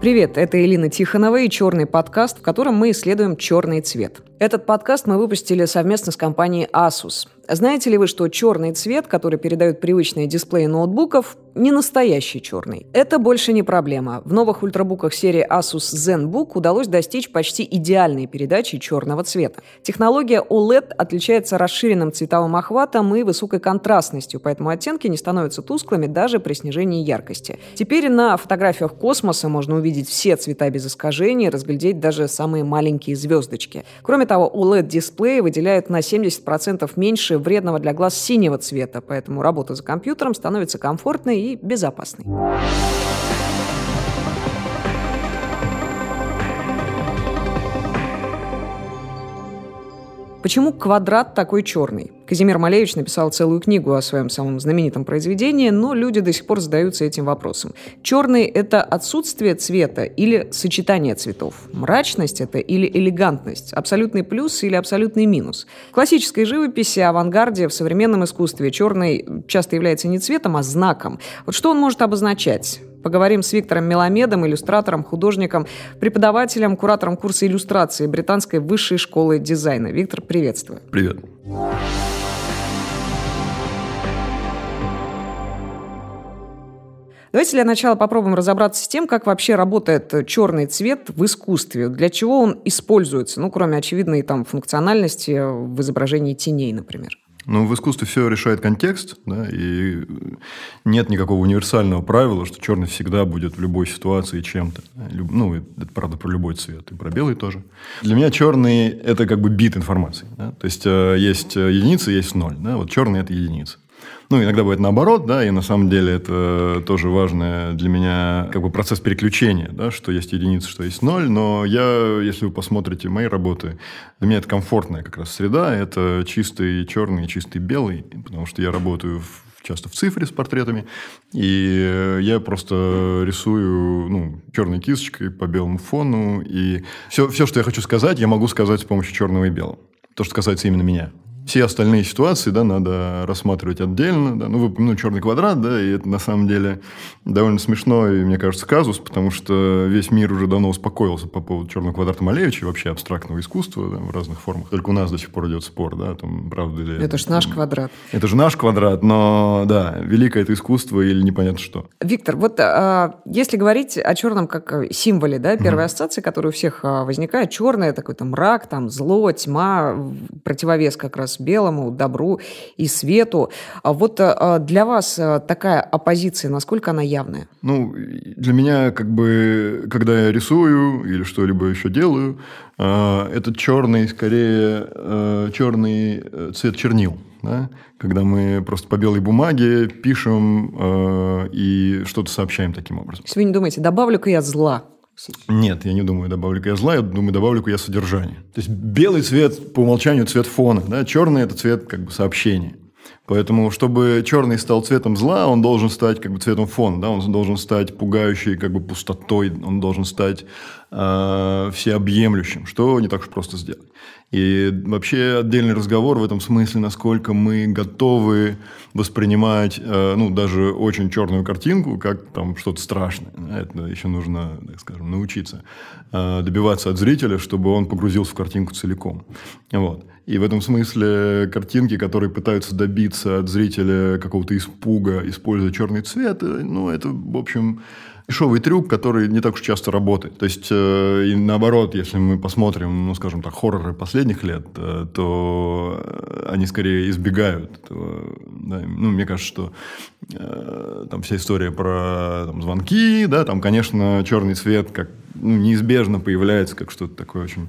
Привет, это Элина Тихонова и «Черный подкаст», в котором мы исследуем черный цвет. Этот подкаст мы выпустили совместно с компанией Asus. Знаете ли вы, что черный цвет, который передают привычные дисплеи ноутбуков, не настоящий черный? Это больше не проблема. В новых ультрабуках серии Asus ZenBook удалось достичь почти идеальной передачи черного цвета. Технология OLED отличается расширенным цветовым охватом и высокой контрастностью, поэтому оттенки не становятся тусклыми даже при снижении яркости. Теперь на фотографиях космоса можно увидеть все цвета без искажений, разглядеть даже самые маленькие звездочки. Кроме того, OLED-дисплеи выделяют на 70% меньше вредного для глаз синего цвета, поэтому работа за компьютером становится комфортной и безопасной. Почему квадрат такой черный? Казимир Малевич написал целую книгу о своем самом знаменитом произведении, но люди до сих пор задаются этим вопросом. Черный – это отсутствие цвета или сочетание цветов? Мрачность это или элегантность? Абсолютный плюс или абсолютный минус? В классической живописи, авангарде, в современном искусстве черный часто является не цветом, а знаком. Вот что он может обозначать? Поговорим с Виктором Меламедом, иллюстратором, художником, преподавателем, куратором курса иллюстрации Британской высшей школы дизайна. Виктор, приветствую. Привет. Давайте для начала попробуем разобраться с тем, как вообще работает черный цвет в искусстве. Для чего он используется, ну, кроме очевидной там функциональности в изображении теней, например. Ну, в искусстве все решает контекст, да, и нет никакого универсального правила, что черный всегда будет в любой ситуации чем-то. Ну, это правда про любой цвет, и про белый тоже. Для меня черный – это как бы бит информации. Да? То есть, э, есть э, единица, есть ноль. Да? Вот черный – это единица. Ну, иногда бывает наоборот, да, и на самом деле это тоже важный для меня как бы процесс переключения, да, что есть единица, что есть ноль, но я, если вы посмотрите мои работы, для меня это комфортная как раз среда, это чистый черный чистый белый, потому что я работаю в часто в цифре с портретами. И я просто рисую ну, черной кисточкой по белому фону. И все, все, что я хочу сказать, я могу сказать с помощью черного и белого. То, что касается именно меня все остальные ситуации, да, надо рассматривать отдельно, да. Ну, вы ну, черный квадрат, да, и это на самом деле довольно смешной, мне кажется, казус, потому что весь мир уже давно успокоился по поводу черного квадрата Малевича и вообще абстрактного искусства да, в разных формах. Только у нас до сих пор идет спор, да, там, правда ли... Это же наш квадрат. Это же наш квадрат, но, да, великое это искусство или непонятно что. Виктор, вот а, если говорить о черном как символе, да, первая mm ассоциация, которая у всех а, возникает, черное, такой там мрак, там зло, тьма, противовес как раз белому, добру и свету. А вот э, для вас э, такая оппозиция, насколько она явная? Ну, для меня, как бы, когда я рисую или что-либо еще делаю, э, этот черный, скорее, черный цвет чернил. Да? Когда мы просто по белой бумаге пишем э, и что-то сообщаем таким образом. Если вы не думаете, добавлю-ка я зла нет, я не думаю, добавлю-ка я зла, я думаю, добавлю-ка я содержание. То есть белый цвет по умолчанию цвет фона, да? черный – это цвет как бы сообщения. Поэтому, чтобы черный стал цветом зла, он должен стать как бы цветом фона, да, он должен стать пугающей как бы пустотой, он должен стать э, всеобъемлющим, что не так уж просто сделать. И вообще отдельный разговор в этом смысле, насколько мы готовы воспринимать, э, ну, даже очень черную картинку, как там что-то страшное. Это еще нужно, так скажем, научиться э, добиваться от зрителя, чтобы он погрузился в картинку целиком. Вот. И в этом смысле картинки, которые пытаются добиться от зрителя какого-то испуга, используя черный цвет, э, ну, это, в общем, дешевый трюк, который не так уж часто работает. То есть, э, и наоборот, если мы посмотрим, ну, скажем так, хорроры последних лет, э, то они скорее избегают этого. Да? Ну, мне кажется, что э, там вся история про там, звонки, да, там, конечно, черный цвет как ну, неизбежно появляется как что-то такое очень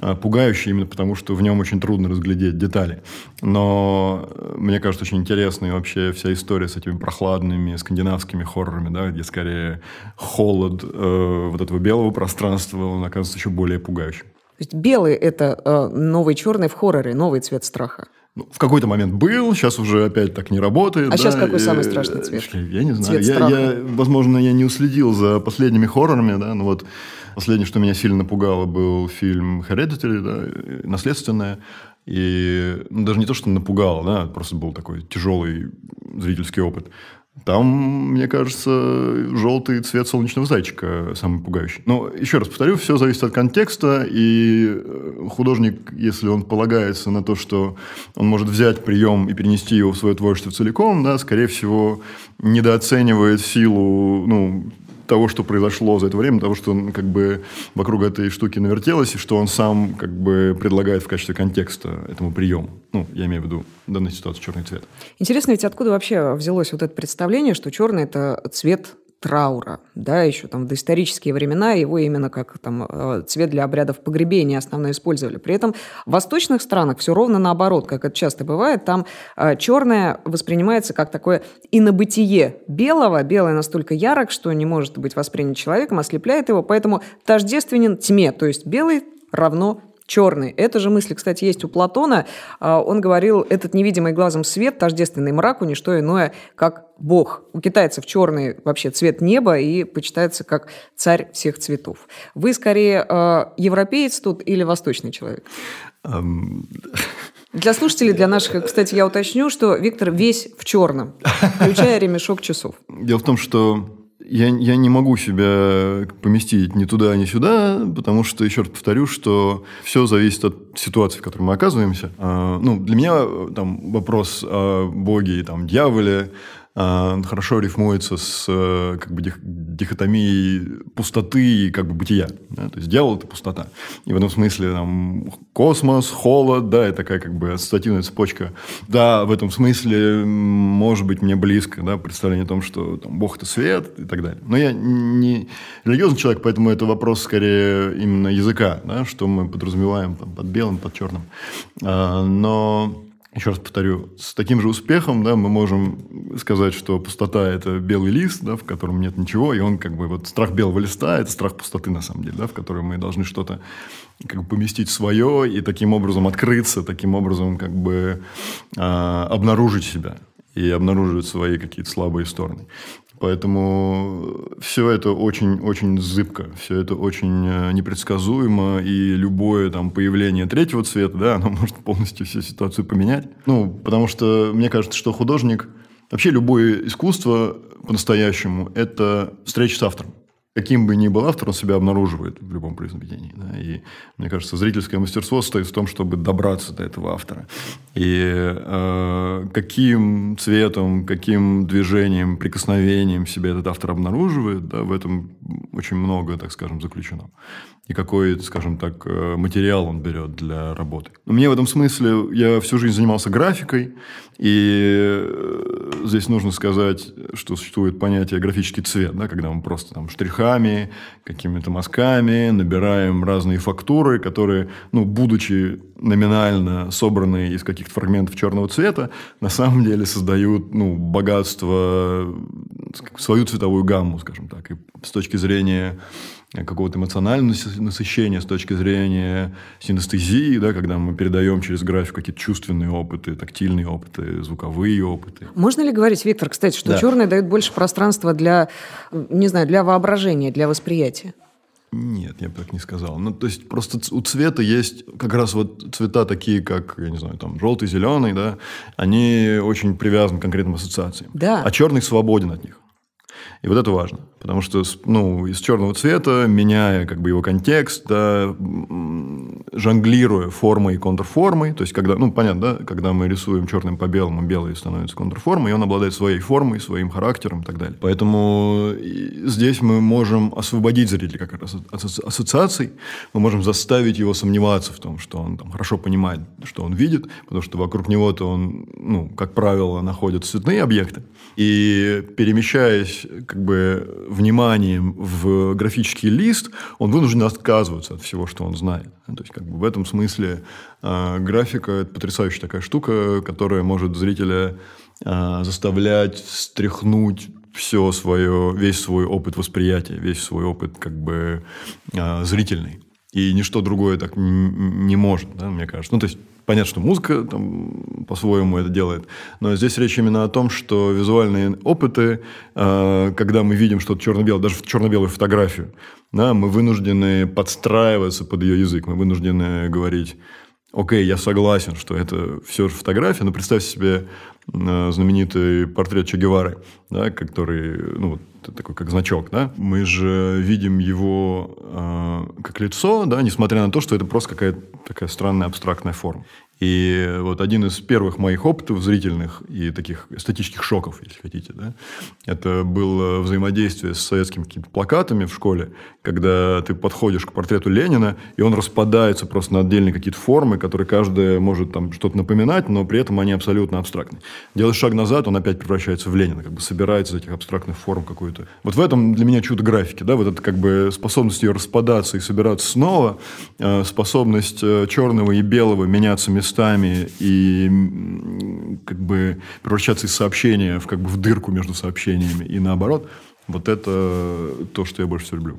а, пугающее, именно потому что в нем очень трудно разглядеть детали. Но э, мне кажется, очень интересной вообще вся история с этими прохладными скандинавскими хоррорами, да, где скорее холод э, вот этого белого пространства, он оказывается еще более пугающим. То есть белый – это э, новый черный в хорроре, новый цвет страха. Ну, в какой-то момент был, сейчас уже опять так не работает. А да, сейчас какой и, самый страшный цвет? Я не знаю. Цвет я, я, возможно, я не уследил за последними хоррорами, да, но вот последнее, что меня сильно напугало, был фильм «Hereditary», да, «Наследственное». И ну, даже не то, что напугало, да, просто был такой тяжелый зрительский опыт. Там, мне кажется, желтый цвет солнечного зайчика самый пугающий. Но еще раз повторю, все зависит от контекста, и э, художник, если он полагается на то, что он может взять прием и перенести его в свое творчество целиком, да, скорее всего, недооценивает силу ну, того, что произошло за это время, того, что он как бы вокруг этой штуки навертелось, и что он сам как бы предлагает в качестве контекста этому приему. Ну, я имею в виду в данной ситуации черный цвет. Интересно ведь откуда вообще взялось вот это представление, что черный – это цвет траура, да, еще там в доисторические времена его именно как там э, цвет для обрядов погребения основно использовали. При этом в восточных странах все ровно наоборот, как это часто бывает, там э, черное воспринимается как такое инобытие белого, белое настолько ярок, что не может быть воспринят человеком, ослепляет его, поэтому тождественен тьме, то есть белый равно черный. Эта же мысль, кстати, есть у Платона. А, он говорил, этот невидимый глазом свет, тождественный мраку, не что иное, как Бог. У китайцев черный вообще цвет неба и почитается как царь всех цветов. Вы скорее э, европеец тут или восточный человек? Um... Для слушателей, для наших, кстати, я уточню, что Виктор весь в черном, включая ремешок часов. Дело в том, что я, я не могу себя поместить ни туда, ни сюда, потому что, еще раз повторю, что все зависит от ситуации, в которой мы оказываемся. А, ну, для меня там вопрос о Боге и там, дьяволе, хорошо рифмуется с э, как бы, дихотомией пустоты и как бы бытия. Да? То есть дьявол – это пустота. И в этом смысле там, космос, холод, да, это такая как бы ассоциативная цепочка. Да, в этом смысле, может быть, мне близко да, представление о том, что там, Бог – это свет и так далее. Но я не религиозный человек, поэтому это вопрос скорее именно языка, да, что мы подразумеваем там, под белым, под черным. А, но еще раз повторю, с таким же успехом да, мы можем сказать, что пустота – это белый лист, да, в котором нет ничего, и он как бы вот страх белого листа – это страх пустоты на самом деле, да, в которой мы должны что-то как бы поместить свое и таким образом открыться, таким образом как бы э, обнаружить себя и обнаруживать свои какие-то слабые стороны. Поэтому все это очень-очень зыбко, все это очень э, непредсказуемо, и любое там появление третьего цвета, да, оно может полностью всю ситуацию поменять. Ну, потому что мне кажется, что художник, вообще любое искусство по-настоящему – это встреча с автором каким бы ни был автор, он себя обнаруживает в любом произведении. Да? И мне кажется, зрительское мастерство состоит в том, чтобы добраться до этого автора. И э, каким цветом, каким движением, прикосновением себя этот автор обнаруживает, да, в этом очень много, так скажем, заключено. И какой, скажем так, э, материал он берет для работы. Мне в этом смысле, я всю жизнь занимался графикой, и э, здесь нужно сказать, что существует понятие графический цвет, да, когда мы просто там штрихами, какими-то мазками набираем разные фактуры, которые, ну, будучи номинально собранные из каких-то фрагментов черного цвета, на самом деле создают ну, богатство, свою цветовую гамму, скажем так. И с точки зрения какого-то эмоционального насыщения, с точки зрения синестезии, да, когда мы передаем через графику какие-то чувственные опыты, тактильные опыты, звуковые опыты. Можно ли говорить, Виктор, кстати, что да. черное дает больше пространства для, не знаю, для воображения, для восприятия? Нет, я бы так не сказал. Ну, то есть, просто у цвета есть как раз вот цвета такие, как, я не знаю, там, желтый, зеленый, да, они очень привязаны к конкретным ассоциациям. Да. А черный свободен от них. И вот это важно. Потому что ну, из черного цвета, меняя как бы его контекст, да, жонглируя формой и контрформой, то есть, когда, ну, понятно, да, когда мы рисуем черным по белому, белый становится контрформой, и он обладает своей формой, своим характером и так далее. Поэтому здесь мы можем освободить зрителя как раз от ассоциаций, мы можем заставить его сомневаться в том, что он там, хорошо понимает, что он видит, потому что вокруг него-то он, ну, как правило, находит цветные объекты. И перемещаясь как бы вниманием в графический лист, он вынужден отказываться от всего, что он знает. То есть, как бы в этом смысле э, графика – это потрясающая такая штука, которая может зрителя э, заставлять стряхнуть все свое, весь свой опыт восприятия, весь свой опыт как бы э, зрительный. И ничто другое так не может, да, мне кажется. Ну, то есть, Понятно, что музыка там, по-своему это делает, но здесь речь именно о том, что визуальные опыты, э, когда мы видим что-то черно-белое, даже черно-белую фотографию, да, мы вынуждены подстраиваться под ее язык, мы вынуждены говорить Окей, я согласен, что это все же фотография, но представьте себе э, знаменитый портрет Че Гевары, да, который, ну, такой как значок, да. Мы же видим его э, как лицо, да, несмотря на то, что это просто какая-то такая странная абстрактная форма. И вот один из первых моих опытов зрительных и таких эстетических шоков, если хотите, да, это было взаимодействие с советскими какими-то плакатами в школе, когда ты подходишь к портрету Ленина, и он распадается просто на отдельные какие-то формы, которые каждая может там что-то напоминать, но при этом они абсолютно абстрактны. Делаешь шаг назад, он опять превращается в Ленина, как бы собирается из этих абстрактных форм какую-то. Вот в этом для меня чудо графики, да, вот это как бы способность ее распадаться и собираться снова, э, способность э, черного и белого меняться местами, местами и как бы превращаться из сообщения в как бы в дырку между сообщениями и наоборот, вот это то, что я больше всего люблю.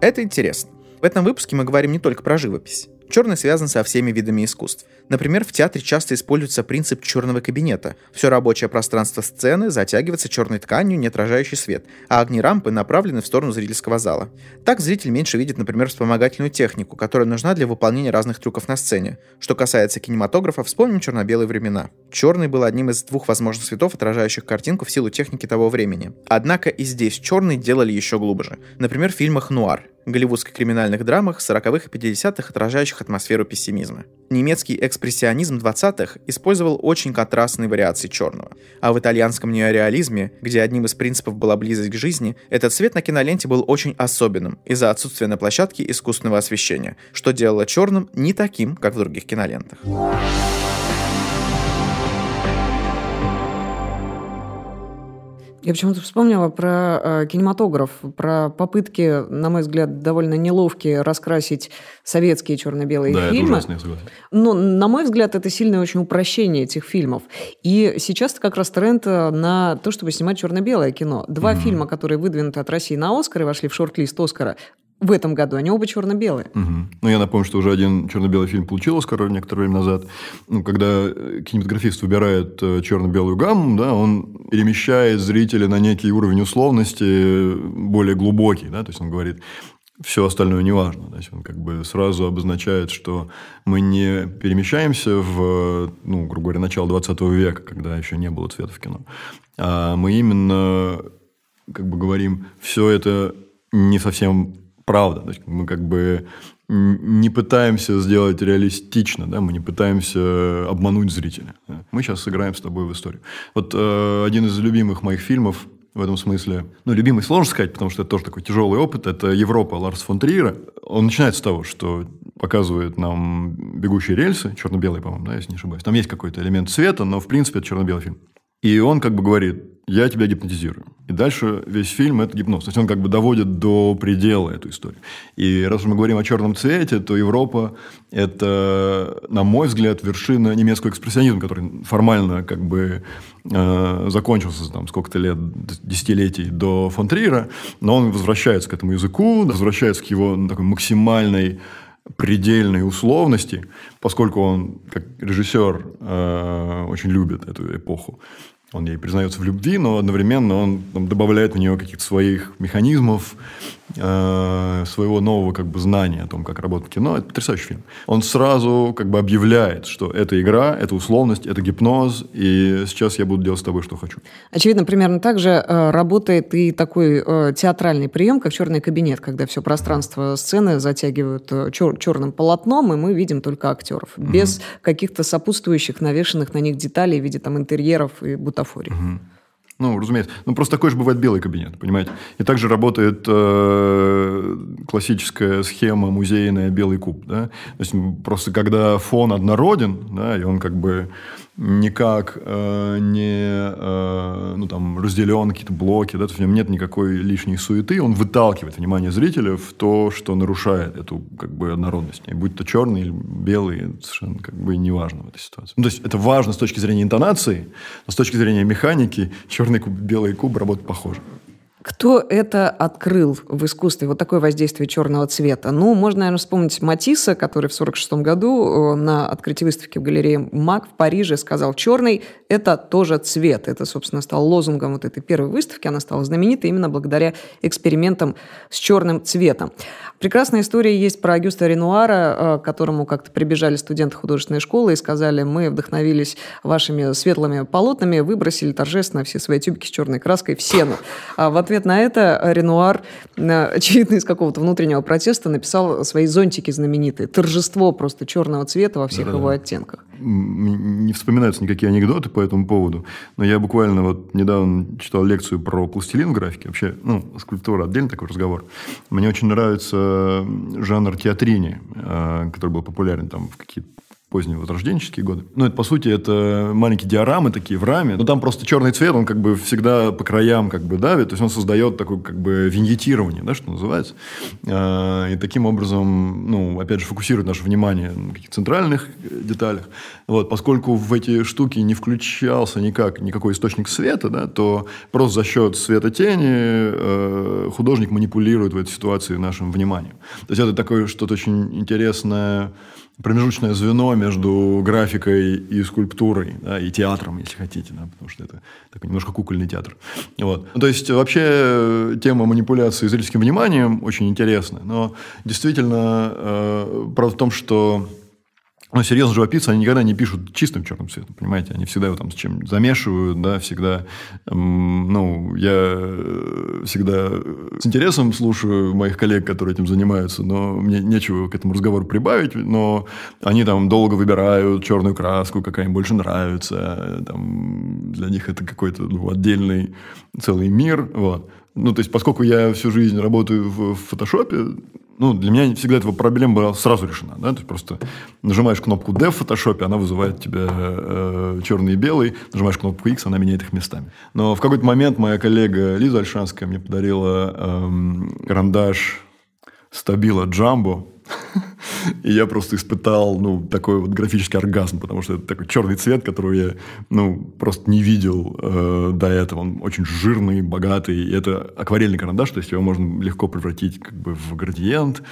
Это интересно. В этом выпуске мы говорим не только про живопись. Черный связан со всеми видами искусств. Например, в театре часто используется принцип черного кабинета. Все рабочее пространство сцены затягивается черной тканью, не отражающей свет, а огни рампы направлены в сторону зрительского зала. Так зритель меньше видит, например, вспомогательную технику, которая нужна для выполнения разных трюков на сцене. Что касается кинематографа, вспомним черно-белые времена. Черный был одним из двух возможных цветов, отражающих картинку в силу техники того времени. Однако и здесь черный делали еще глубже. Например, в фильмах «Нуар», голливудско-криминальных драмах 40-х и 50-х, отражающих атмосферу пессимизма. Немецкий экспрессионизм 20-х использовал очень контрастные вариации черного. А в итальянском неореализме, где одним из принципов была близость к жизни, этот цвет на киноленте был очень особенным из-за отсутствия на площадке искусственного освещения, что делало черным не таким, как в других кинолентах. Я почему-то вспомнила про э, кинематограф, про попытки, на мой взгляд, довольно неловкие раскрасить советские черно-белые да, фильмы. Это ужасно, я согласен. Но, на мой взгляд, это сильное очень упрощение этих фильмов. И сейчас как раз тренд э, на то, чтобы снимать черно-белое кино. Два mm-hmm. фильма, которые выдвинуты от России на Оскар и вошли в шорт-лист Оскара, в этом году. Они оба черно-белые. Угу. Ну, я напомню, что уже один черно-белый фильм получил Оскар некоторое время назад. Ну, когда кинематографист выбирает э, черно-белую гамму, да, он перемещает зрителя на некий уровень условности более глубокий. Да? То есть, он говорит, все остальное не важно. Есть он как бы сразу обозначает, что мы не перемещаемся в, ну, грубо говоря, начало 20 века, когда еще не было цвета в кино, а мы именно как бы говорим, все это не совсем правда. То есть мы как бы не пытаемся сделать реалистично, да, мы не пытаемся обмануть зрителя. Мы сейчас сыграем с тобой в историю. Вот э, один из любимых моих фильмов в этом смысле, ну, любимый сложно сказать, потому что это тоже такой тяжелый опыт, это «Европа» Ларс фон Триера. Он начинается с того, что показывает нам «Бегущие рельсы», черно-белые, по-моему, да, если не ошибаюсь. Там есть какой-то элемент цвета, но, в принципе, это черно-белый фильм. И он как бы говорит, я тебя гипнотизирую. И дальше весь фильм – это гипноз. То есть он как бы доводит до предела эту историю. И раз уж мы говорим о черном цвете, то Европа – это, на мой взгляд, вершина немецкого экспрессионизма, который формально как бы э, закончился там сколько-то лет, десятилетий до фон Триера, но он возвращается к этому языку, возвращается к его такой максимальной предельной условности, поскольку он, как режиссер, э, очень любит эту эпоху он ей признается в любви, но одновременно он там, добавляет в нее каких-то своих механизмов, э, своего нового как бы знания о том, как работает кино. Это потрясающий фильм. Он сразу как бы объявляет, что это игра, это условность, это гипноз, и сейчас я буду делать с тобой, что хочу. Очевидно, примерно так же э, работает и такой э, театральный прием, как черный кабинет, когда все пространство сцены затягивают э, чер- черным полотном, и мы видим только актеров, mm-hmm. без каких-то сопутствующих, навешенных на них деталей в виде там интерьеров и бутафорий. Mm-hmm. Ну, разумеется. Ну, просто такой же бывает белый кабинет, понимаете? И также работает э, классическая схема музейная белый куб, да? То есть, просто когда фон однороден, да, и он как бы никак э, не э, ну, там, разделен какие-то блоки, да, то есть в нем нет никакой лишней суеты, он выталкивает внимание зрителя в то, что нарушает эту как бы однородность. И будь то черный или белый, совершенно как бы не важно в этой ситуации. Ну, то есть это важно с точки зрения интонации, но с точки зрения механики черный куб, белый куб работают похоже. Кто это открыл в искусстве, вот такое воздействие черного цвета? Ну, можно, наверное, вспомнить Матисса, который в 1946 году э, на открытии выставки в галерее МАК в Париже сказал, черный – это тоже цвет. Это, собственно, стал лозунгом вот этой первой выставки. Она стала знаменитой именно благодаря экспериментам с черным цветом. Прекрасная история есть про Агюста Ренуара, э, к которому как-то прибежали студенты художественной школы и сказали, мы вдохновились вашими светлыми полотнами, выбросили торжественно все свои тюбики с черной краской в сену. А в на это Ренуар, э, очевидно, из какого-то внутреннего протеста написал свои зонтики знаменитые. Торжество просто черного цвета во всех да, его оттенках. Не вспоминаются никакие анекдоты по этому поводу, но я буквально вот недавно читал лекцию про пластилин в графике. Вообще, ну, скульптура отдельный такой разговор. Мне очень нравится жанр театрини, э, который был популярен там в какие-то поздние возрожденческие годы. Ну, это, по сути, это маленькие диорамы такие в раме. Но там просто черный цвет, он как бы всегда по краям как бы давит. То есть, он создает такое как бы виньетирование, да, что называется. А, и таким образом, ну, опять же, фокусирует наше внимание на каких центральных деталях. Вот, поскольку в эти штуки не включался никак, никакой источник света, да, то просто за счет света тени э, художник манипулирует в этой ситуации нашим вниманием. То есть, это такое что-то очень интересное промежуточное звено между графикой и скульптурой, да, и театром, если хотите, да, потому что это такой немножко кукольный театр. Вот. Ну, то есть, вообще, тема манипуляции зрительским вниманием очень интересная, но действительно, э, правда в том, что но серьезно живописцы, они никогда не пишут чистым черным цветом, понимаете? Они всегда его там с чем замешивают, да, всегда... Ну, я э, всегда с интересом слушаю моих коллег, которые этим занимаются, но мне нечего к этому разговору прибавить, но они там долго выбирают черную краску, какая им больше нравится, там, для них это какой-то ну, отдельный целый мир, вот. Ну, то есть, поскольку я всю жизнь работаю в фотошопе, ну, для меня всегда эта проблема была сразу решена. Да? То есть просто нажимаешь кнопку D в фотошопе, она вызывает тебя э, черный и белый, нажимаешь кнопку X, она меняет их местами. Но в какой-то момент моя коллега Лиза Альшанская мне подарила э, карандаш Стабила Джамбо, и я просто испытал, ну, такой вот графический оргазм, потому что это такой черный цвет, которого я, ну, просто не видел э, до этого. Он очень жирный, богатый. И это акварельный карандаш, то есть его можно легко превратить как бы в градиент.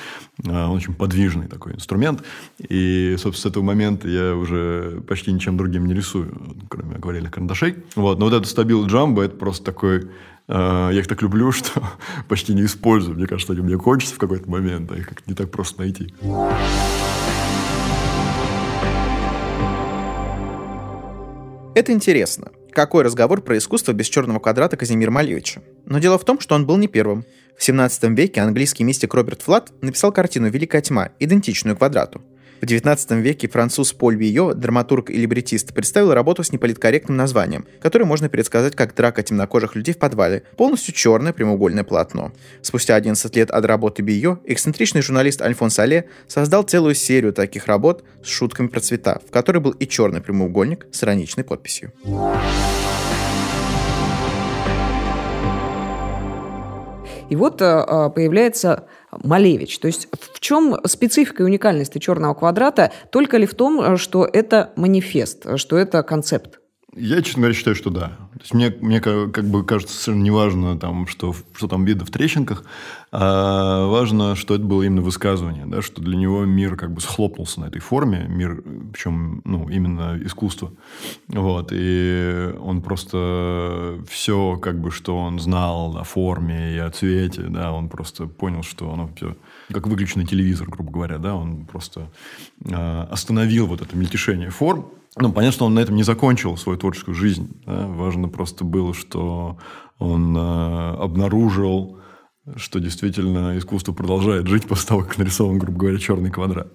Э, он очень подвижный такой инструмент. И, собственно, с этого момента я уже почти ничем другим не рисую, кроме акварельных карандашей. Вот. Но вот этот стабил джамбо, это просто такой я их так люблю, что почти не использую. Мне кажется, они мне кончатся в какой-то момент, а их как-то не так просто найти. Это интересно. Какой разговор про искусство без черного квадрата Казимира Малевича? Но дело в том, что он был не первым. В 17 веке английский мистик Роберт Флат написал картину «Великая тьма», идентичную квадрату. В XIX веке француз Поль Вийо, драматург и либретист, представил работу с неполиткорректным названием, которое можно пересказать как «Драка темнокожих людей в подвале», полностью черное прямоугольное полотно. Спустя 11 лет от работы Био, эксцентричный журналист Альфон Сале создал целую серию таких работ с шутками про цвета, в которой был и черный прямоугольник с ироничной подписью. И вот э, появляется Малевич. То есть в чем специфика и уникальность черного квадрата? Только ли в том, что это манифест, что это концепт? Я, честно говоря, считаю, что да. То есть мне, мне как бы кажется совершенно неважно, там, что, что там видно в трещинках, а важно, что это было именно высказывание, да, что для него мир как бы схлопнулся на этой форме, мир, причем ну, именно искусство. Вот, и он просто все, как бы, что он знал о форме и о цвете, да, он просто понял, что оно все как выключенный телевизор, грубо говоря, да, он просто э, остановил вот это мельтешение форм, ну, понятно, что он на этом не закончил свою творческую жизнь. Да? Важно просто было, что он э, обнаружил что действительно искусство продолжает жить после того, как нарисован, грубо говоря, черный квадрат.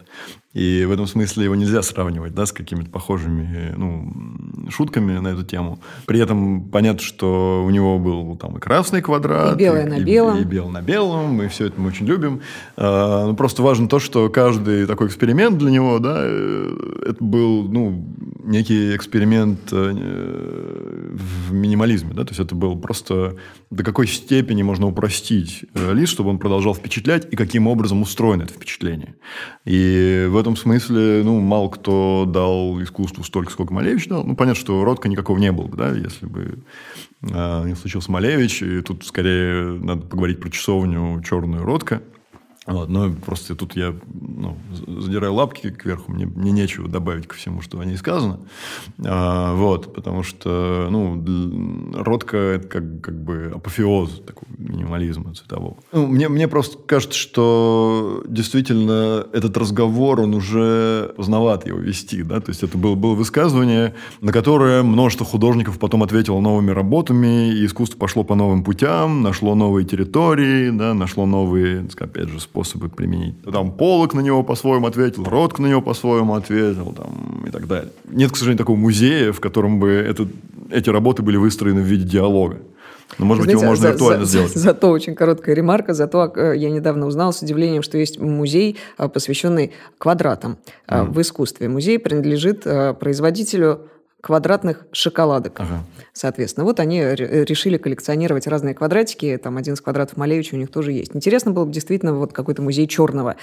И в этом смысле его нельзя сравнивать да, с какими-то похожими ну, шутками на эту тему. При этом понятно, что у него был там и красный квадрат, и белый на белом, и, и белый на белом, и все это мы очень любим. А, просто важно то, что каждый такой эксперимент для него, да, э, это был, ну, некий эксперимент э, в минимализме. Да? То есть это был просто до какой степени можно упростить э, лист, чтобы он продолжал впечатлять, и каким образом устроено это впечатление. И в этом смысле ну, мало кто дал искусству столько, сколько Малевич дал. Ну, понятно, что Ротко никакого не было бы, да, если бы э, не случился Малевич. И тут скорее надо поговорить про часовню «Черную Ротко». Вот, но просто тут я ну, задираю лапки кверху, мне, мне нечего добавить ко всему, что о ней сказано. А, вот, потому что, ну, Ротко – это как, как бы апофеоз такого минимализма цветового. Ну, мне, мне просто кажется, что действительно этот разговор, он уже поздновато его вести, да, то есть это было, было высказывание, на которое множество художников потом ответило новыми работами, и искусство пошло по новым путям, нашло новые территории, да, нашло новые, опять же, способы применить. Там Полок на него по-своему ответил, Ротк на него по-своему ответил там, и так далее. Нет, к сожалению, такого музея, в котором бы это, эти работы были выстроены в виде диалога. Но, может Знаете, быть, его можно за, виртуально за, сделать. За, зато очень короткая ремарка. Зато э, я недавно узнал с удивлением, что есть музей, э, посвященный квадратам mm. в искусстве. Музей принадлежит производителю квадратных шоколадок. Ага. Соответственно, вот они решили коллекционировать разные квадратики. Там один из квадратов Малевича у них тоже есть. Интересно было бы действительно вот какой-то музей черного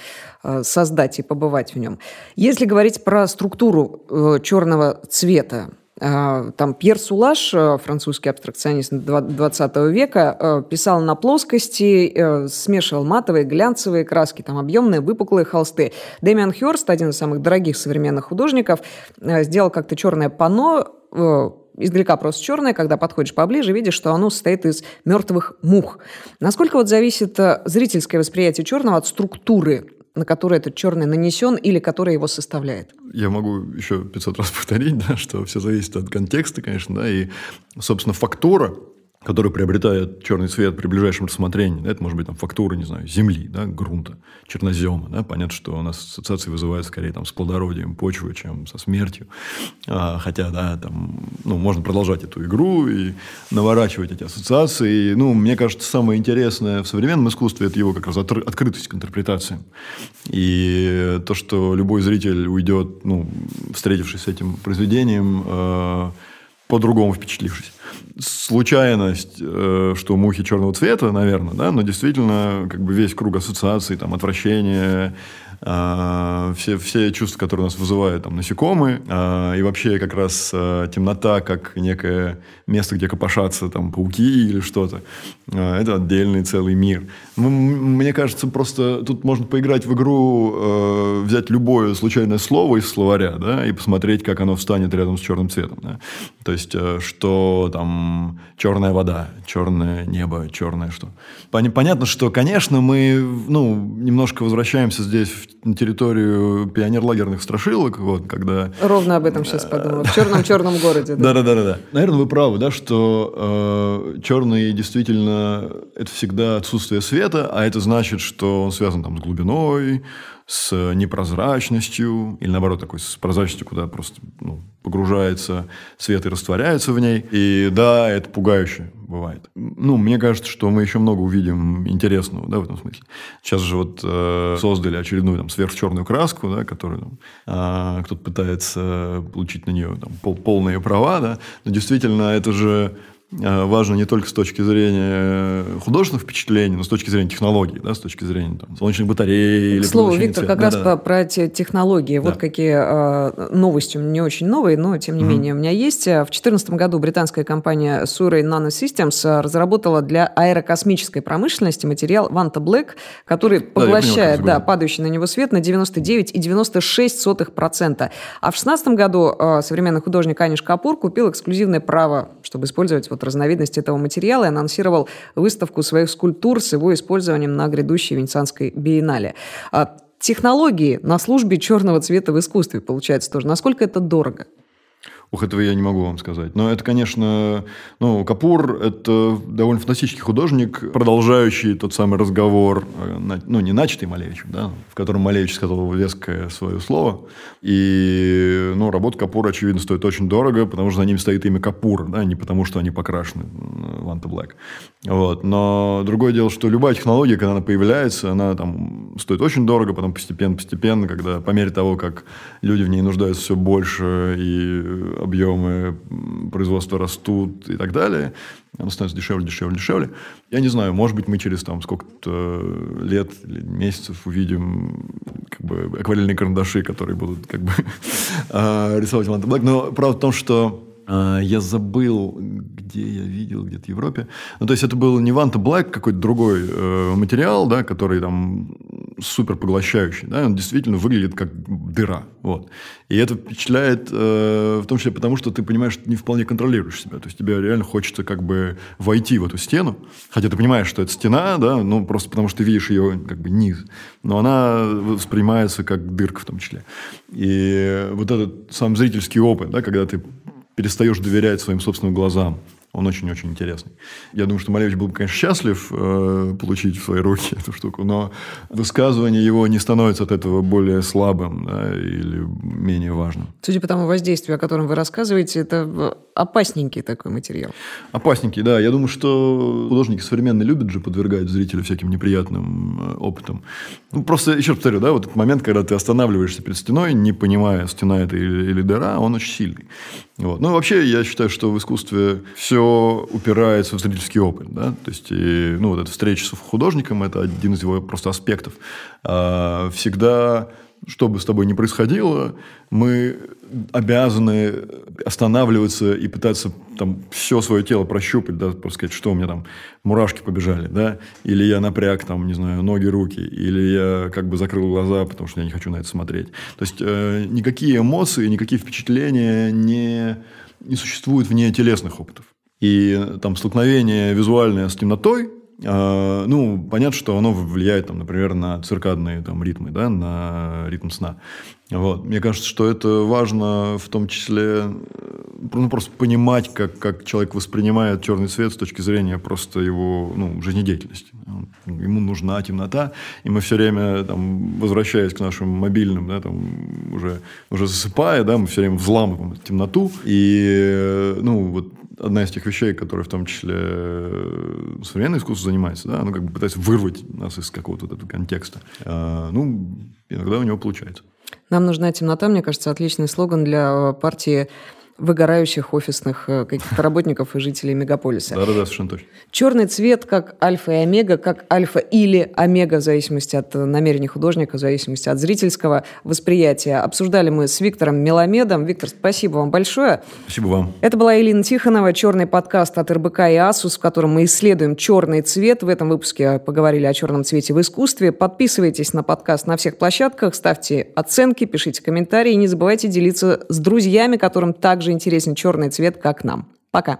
э, создать и побывать в нем. Если говорить про структуру э, черного цвета, там Пьер Сулаш, э, французский абстракционист 20 века, э, писал на плоскости, э, смешивал матовые, глянцевые краски, там объемные, выпуклые холсты. Дэмиан Хёрст, один из самых дорогих современных художников, сделал как-то черное панно, издалека просто черное, когда подходишь поближе, видишь, что оно состоит из мертвых мух. Насколько вот зависит зрительское восприятие черного от структуры на который этот черный нанесен или который его составляет. Я могу еще 500 раз повторить, да, что все зависит от контекста, конечно, да, и, собственно, фактура который приобретает черный цвет при ближайшем рассмотрении. Это может быть там, фактура, не знаю, земли, да, грунта, чернозема. Да. Понятно, что у нас ассоциации вызывают скорее там, с плодородием почвы, чем со смертью. А, хотя, да, там, ну, можно продолжать эту игру и наворачивать эти ассоциации. И, ну, мне кажется, самое интересное в современном искусстве – это его как раз открытость к интерпретациям. И то, что любой зритель уйдет, ну, встретившись с этим произведением, э, по-другому впечатлившись. Случайность, э, что мухи черного цвета, наверное, да, но действительно как бы весь круг ассоциаций, там, отвращение, а, все, все чувства, которые у нас вызывают там, насекомые, а, и вообще как раз а, темнота, как некое место, где копошатся там, пауки или что-то, это отдельный целый мир. Мне кажется, просто тут можно поиграть в игру, взять любое случайное слово из словаря, да, и посмотреть, как оно встанет рядом с черным цветом. Да? То есть, что там черная вода, черное небо, черное что. Понятно, что, конечно, мы ну, немножко возвращаемся здесь в на территорию пионерлагерных страшилок, вот, когда... Ровно об этом сейчас подумал. В черном-черном городе. Да-да-да. Наверное, вы правы, да, что э, черный действительно это всегда отсутствие света, а это значит, что он связан там с глубиной, с непрозрачностью, или наоборот, такой с прозрачностью, куда просто ну, погружается свет и растворяется в ней. И да, это пугающе бывает. Ну, мне кажется, что мы еще много увидим интересного, да, в этом смысле. Сейчас же вот э, создали очередную там сверхчерную краску, да, которую э, кто-то пытается получить на нее там, пол, полные права, да, но действительно это же важно не только с точки зрения художественных впечатлений, но с точки зрения технологий, да, с точки зрения там, солнечных батарей. К слову, Виктор, как да, раз да. про технологии. Да. Вот какие э, новости, не очень новые, но тем не mm-hmm. менее у меня есть. В 2014 году британская компания Surrey Nanosystems разработала для аэрокосмической промышленности материал Vanta Black, который поглощает да, понял, да, падающий на него свет на 99,96%. А в 2016 году э, современный художник Аниш Капур купил эксклюзивное право, чтобы использовать вот разновидность этого материала и анонсировал выставку своих скульптур с его использованием на грядущей Венецианской биеннале. А технологии на службе черного цвета в искусстве, получается, тоже. Насколько это дорого? Ух, этого я не могу вам сказать. Но это, конечно, ну, Капур – это довольно фантастический художник, продолжающий тот самый разговор, э, ну, не начатый Малевичем, да, в котором Малевич сказал веское свое слово. И, ну, работа Капура, очевидно, стоит очень дорого, потому что за ним стоит имя Капур, да, не потому что они покрашены в Анта-Блэк. Вот. Но другое дело, что любая технология, когда она появляется, она там стоит очень дорого, потом постепенно-постепенно, когда по мере того, как люди в ней нуждаются все больше и объемы производства растут и так далее, оно становится дешевле, дешевле, дешевле. Я не знаю, может быть, мы через там сколько-то лет или месяцев увидим как бы акварельные карандаши, которые будут как бы а, рисовать Ванта Блэк. Но правда в том, что я забыл, где я видел, где-то в Европе. Ну, то есть, это был не Ванта Black, какой-то другой э, материал, да, который там супер поглощающий. Да, он действительно выглядит как дыра. Вот. И это впечатляет, э, в том числе потому, что ты понимаешь, что ты не вполне контролируешь себя. То есть, тебе реально хочется как бы войти в эту стену. Хотя ты понимаешь, что это стена, да, ну, просто потому, что ты видишь ее как бы низ. Но она воспринимается как дырка в том числе. И вот этот сам зрительский опыт, да, когда ты перестаешь доверять своим собственным глазам. Он очень-очень интересный. Я думаю, что Малевич был бы, конечно, счастлив э, получить в свои руки эту штуку, но высказывание его не становится от этого более слабым да, или менее важным. Судя по тому воздействию, о котором вы рассказываете, это опасненький такой материал. Опасненький, да. Я думаю, что художники современные любят же подвергать зрителя всяким неприятным э, опытам. Ну, просто, еще повторю, да, вот этот момент, когда ты останавливаешься перед стеной, не понимая, стена это или, или дыра, он очень сильный. Вот. Ну, вообще, я считаю, что в искусстве все упирается в зрительский опыт. Да? То есть, и, ну, вот эта встреча с художником – это один из его просто аспектов. А, всегда что бы с тобой ни происходило, мы обязаны останавливаться и пытаться там все свое тело прощупать, да, просто сказать, что у меня там мурашки побежали, да, или я напряг там, не знаю, ноги, руки, или я как бы закрыл глаза, потому что я не хочу на это смотреть. То есть э, никакие эмоции, никакие впечатления не, не существуют вне телесных опытов. И там столкновение визуальное с темнотой – а, ну, понятно, что оно влияет, там, например, на циркадные там, ритмы, да, на ритм сна. Вот. Мне кажется, что это важно в том числе э, ну, просто понимать, как, как человек воспринимает черный цвет с точки зрения просто его ну, жизнедеятельности. Ему нужна темнота, и мы все время, там, возвращаясь к нашим мобильным, да, там, уже, уже засыпая, да, мы все время взламываем темноту, и э, ну, вот одна из тех вещей, которые в том числе э, современное искусство занимается, да, оно как бы пытается вырвать нас из какого-то вот этого контекста. А, ну, иногда у него получается. Нам нужна темнота, мне кажется, отличный слоган для партии выгорающих офисных э, каких-то работников и жителей мегаполиса. Да-да-да, совершенно точно. Черный цвет как альфа и омега, как альфа или омега, в зависимости от намерений художника, в зависимости от зрительского восприятия. Обсуждали мы с Виктором Меломедом. Виктор, спасибо вам большое. Спасибо вам. Это была Елена Тихонова, черный подкаст от РБК и Асус, в котором мы исследуем черный цвет. В этом выпуске поговорили о черном цвете в искусстве. Подписывайтесь на подкаст на всех площадках, ставьте оценки, пишите комментарии и не забывайте делиться с друзьями, которым также интересен черный цвет, как нам. Пока.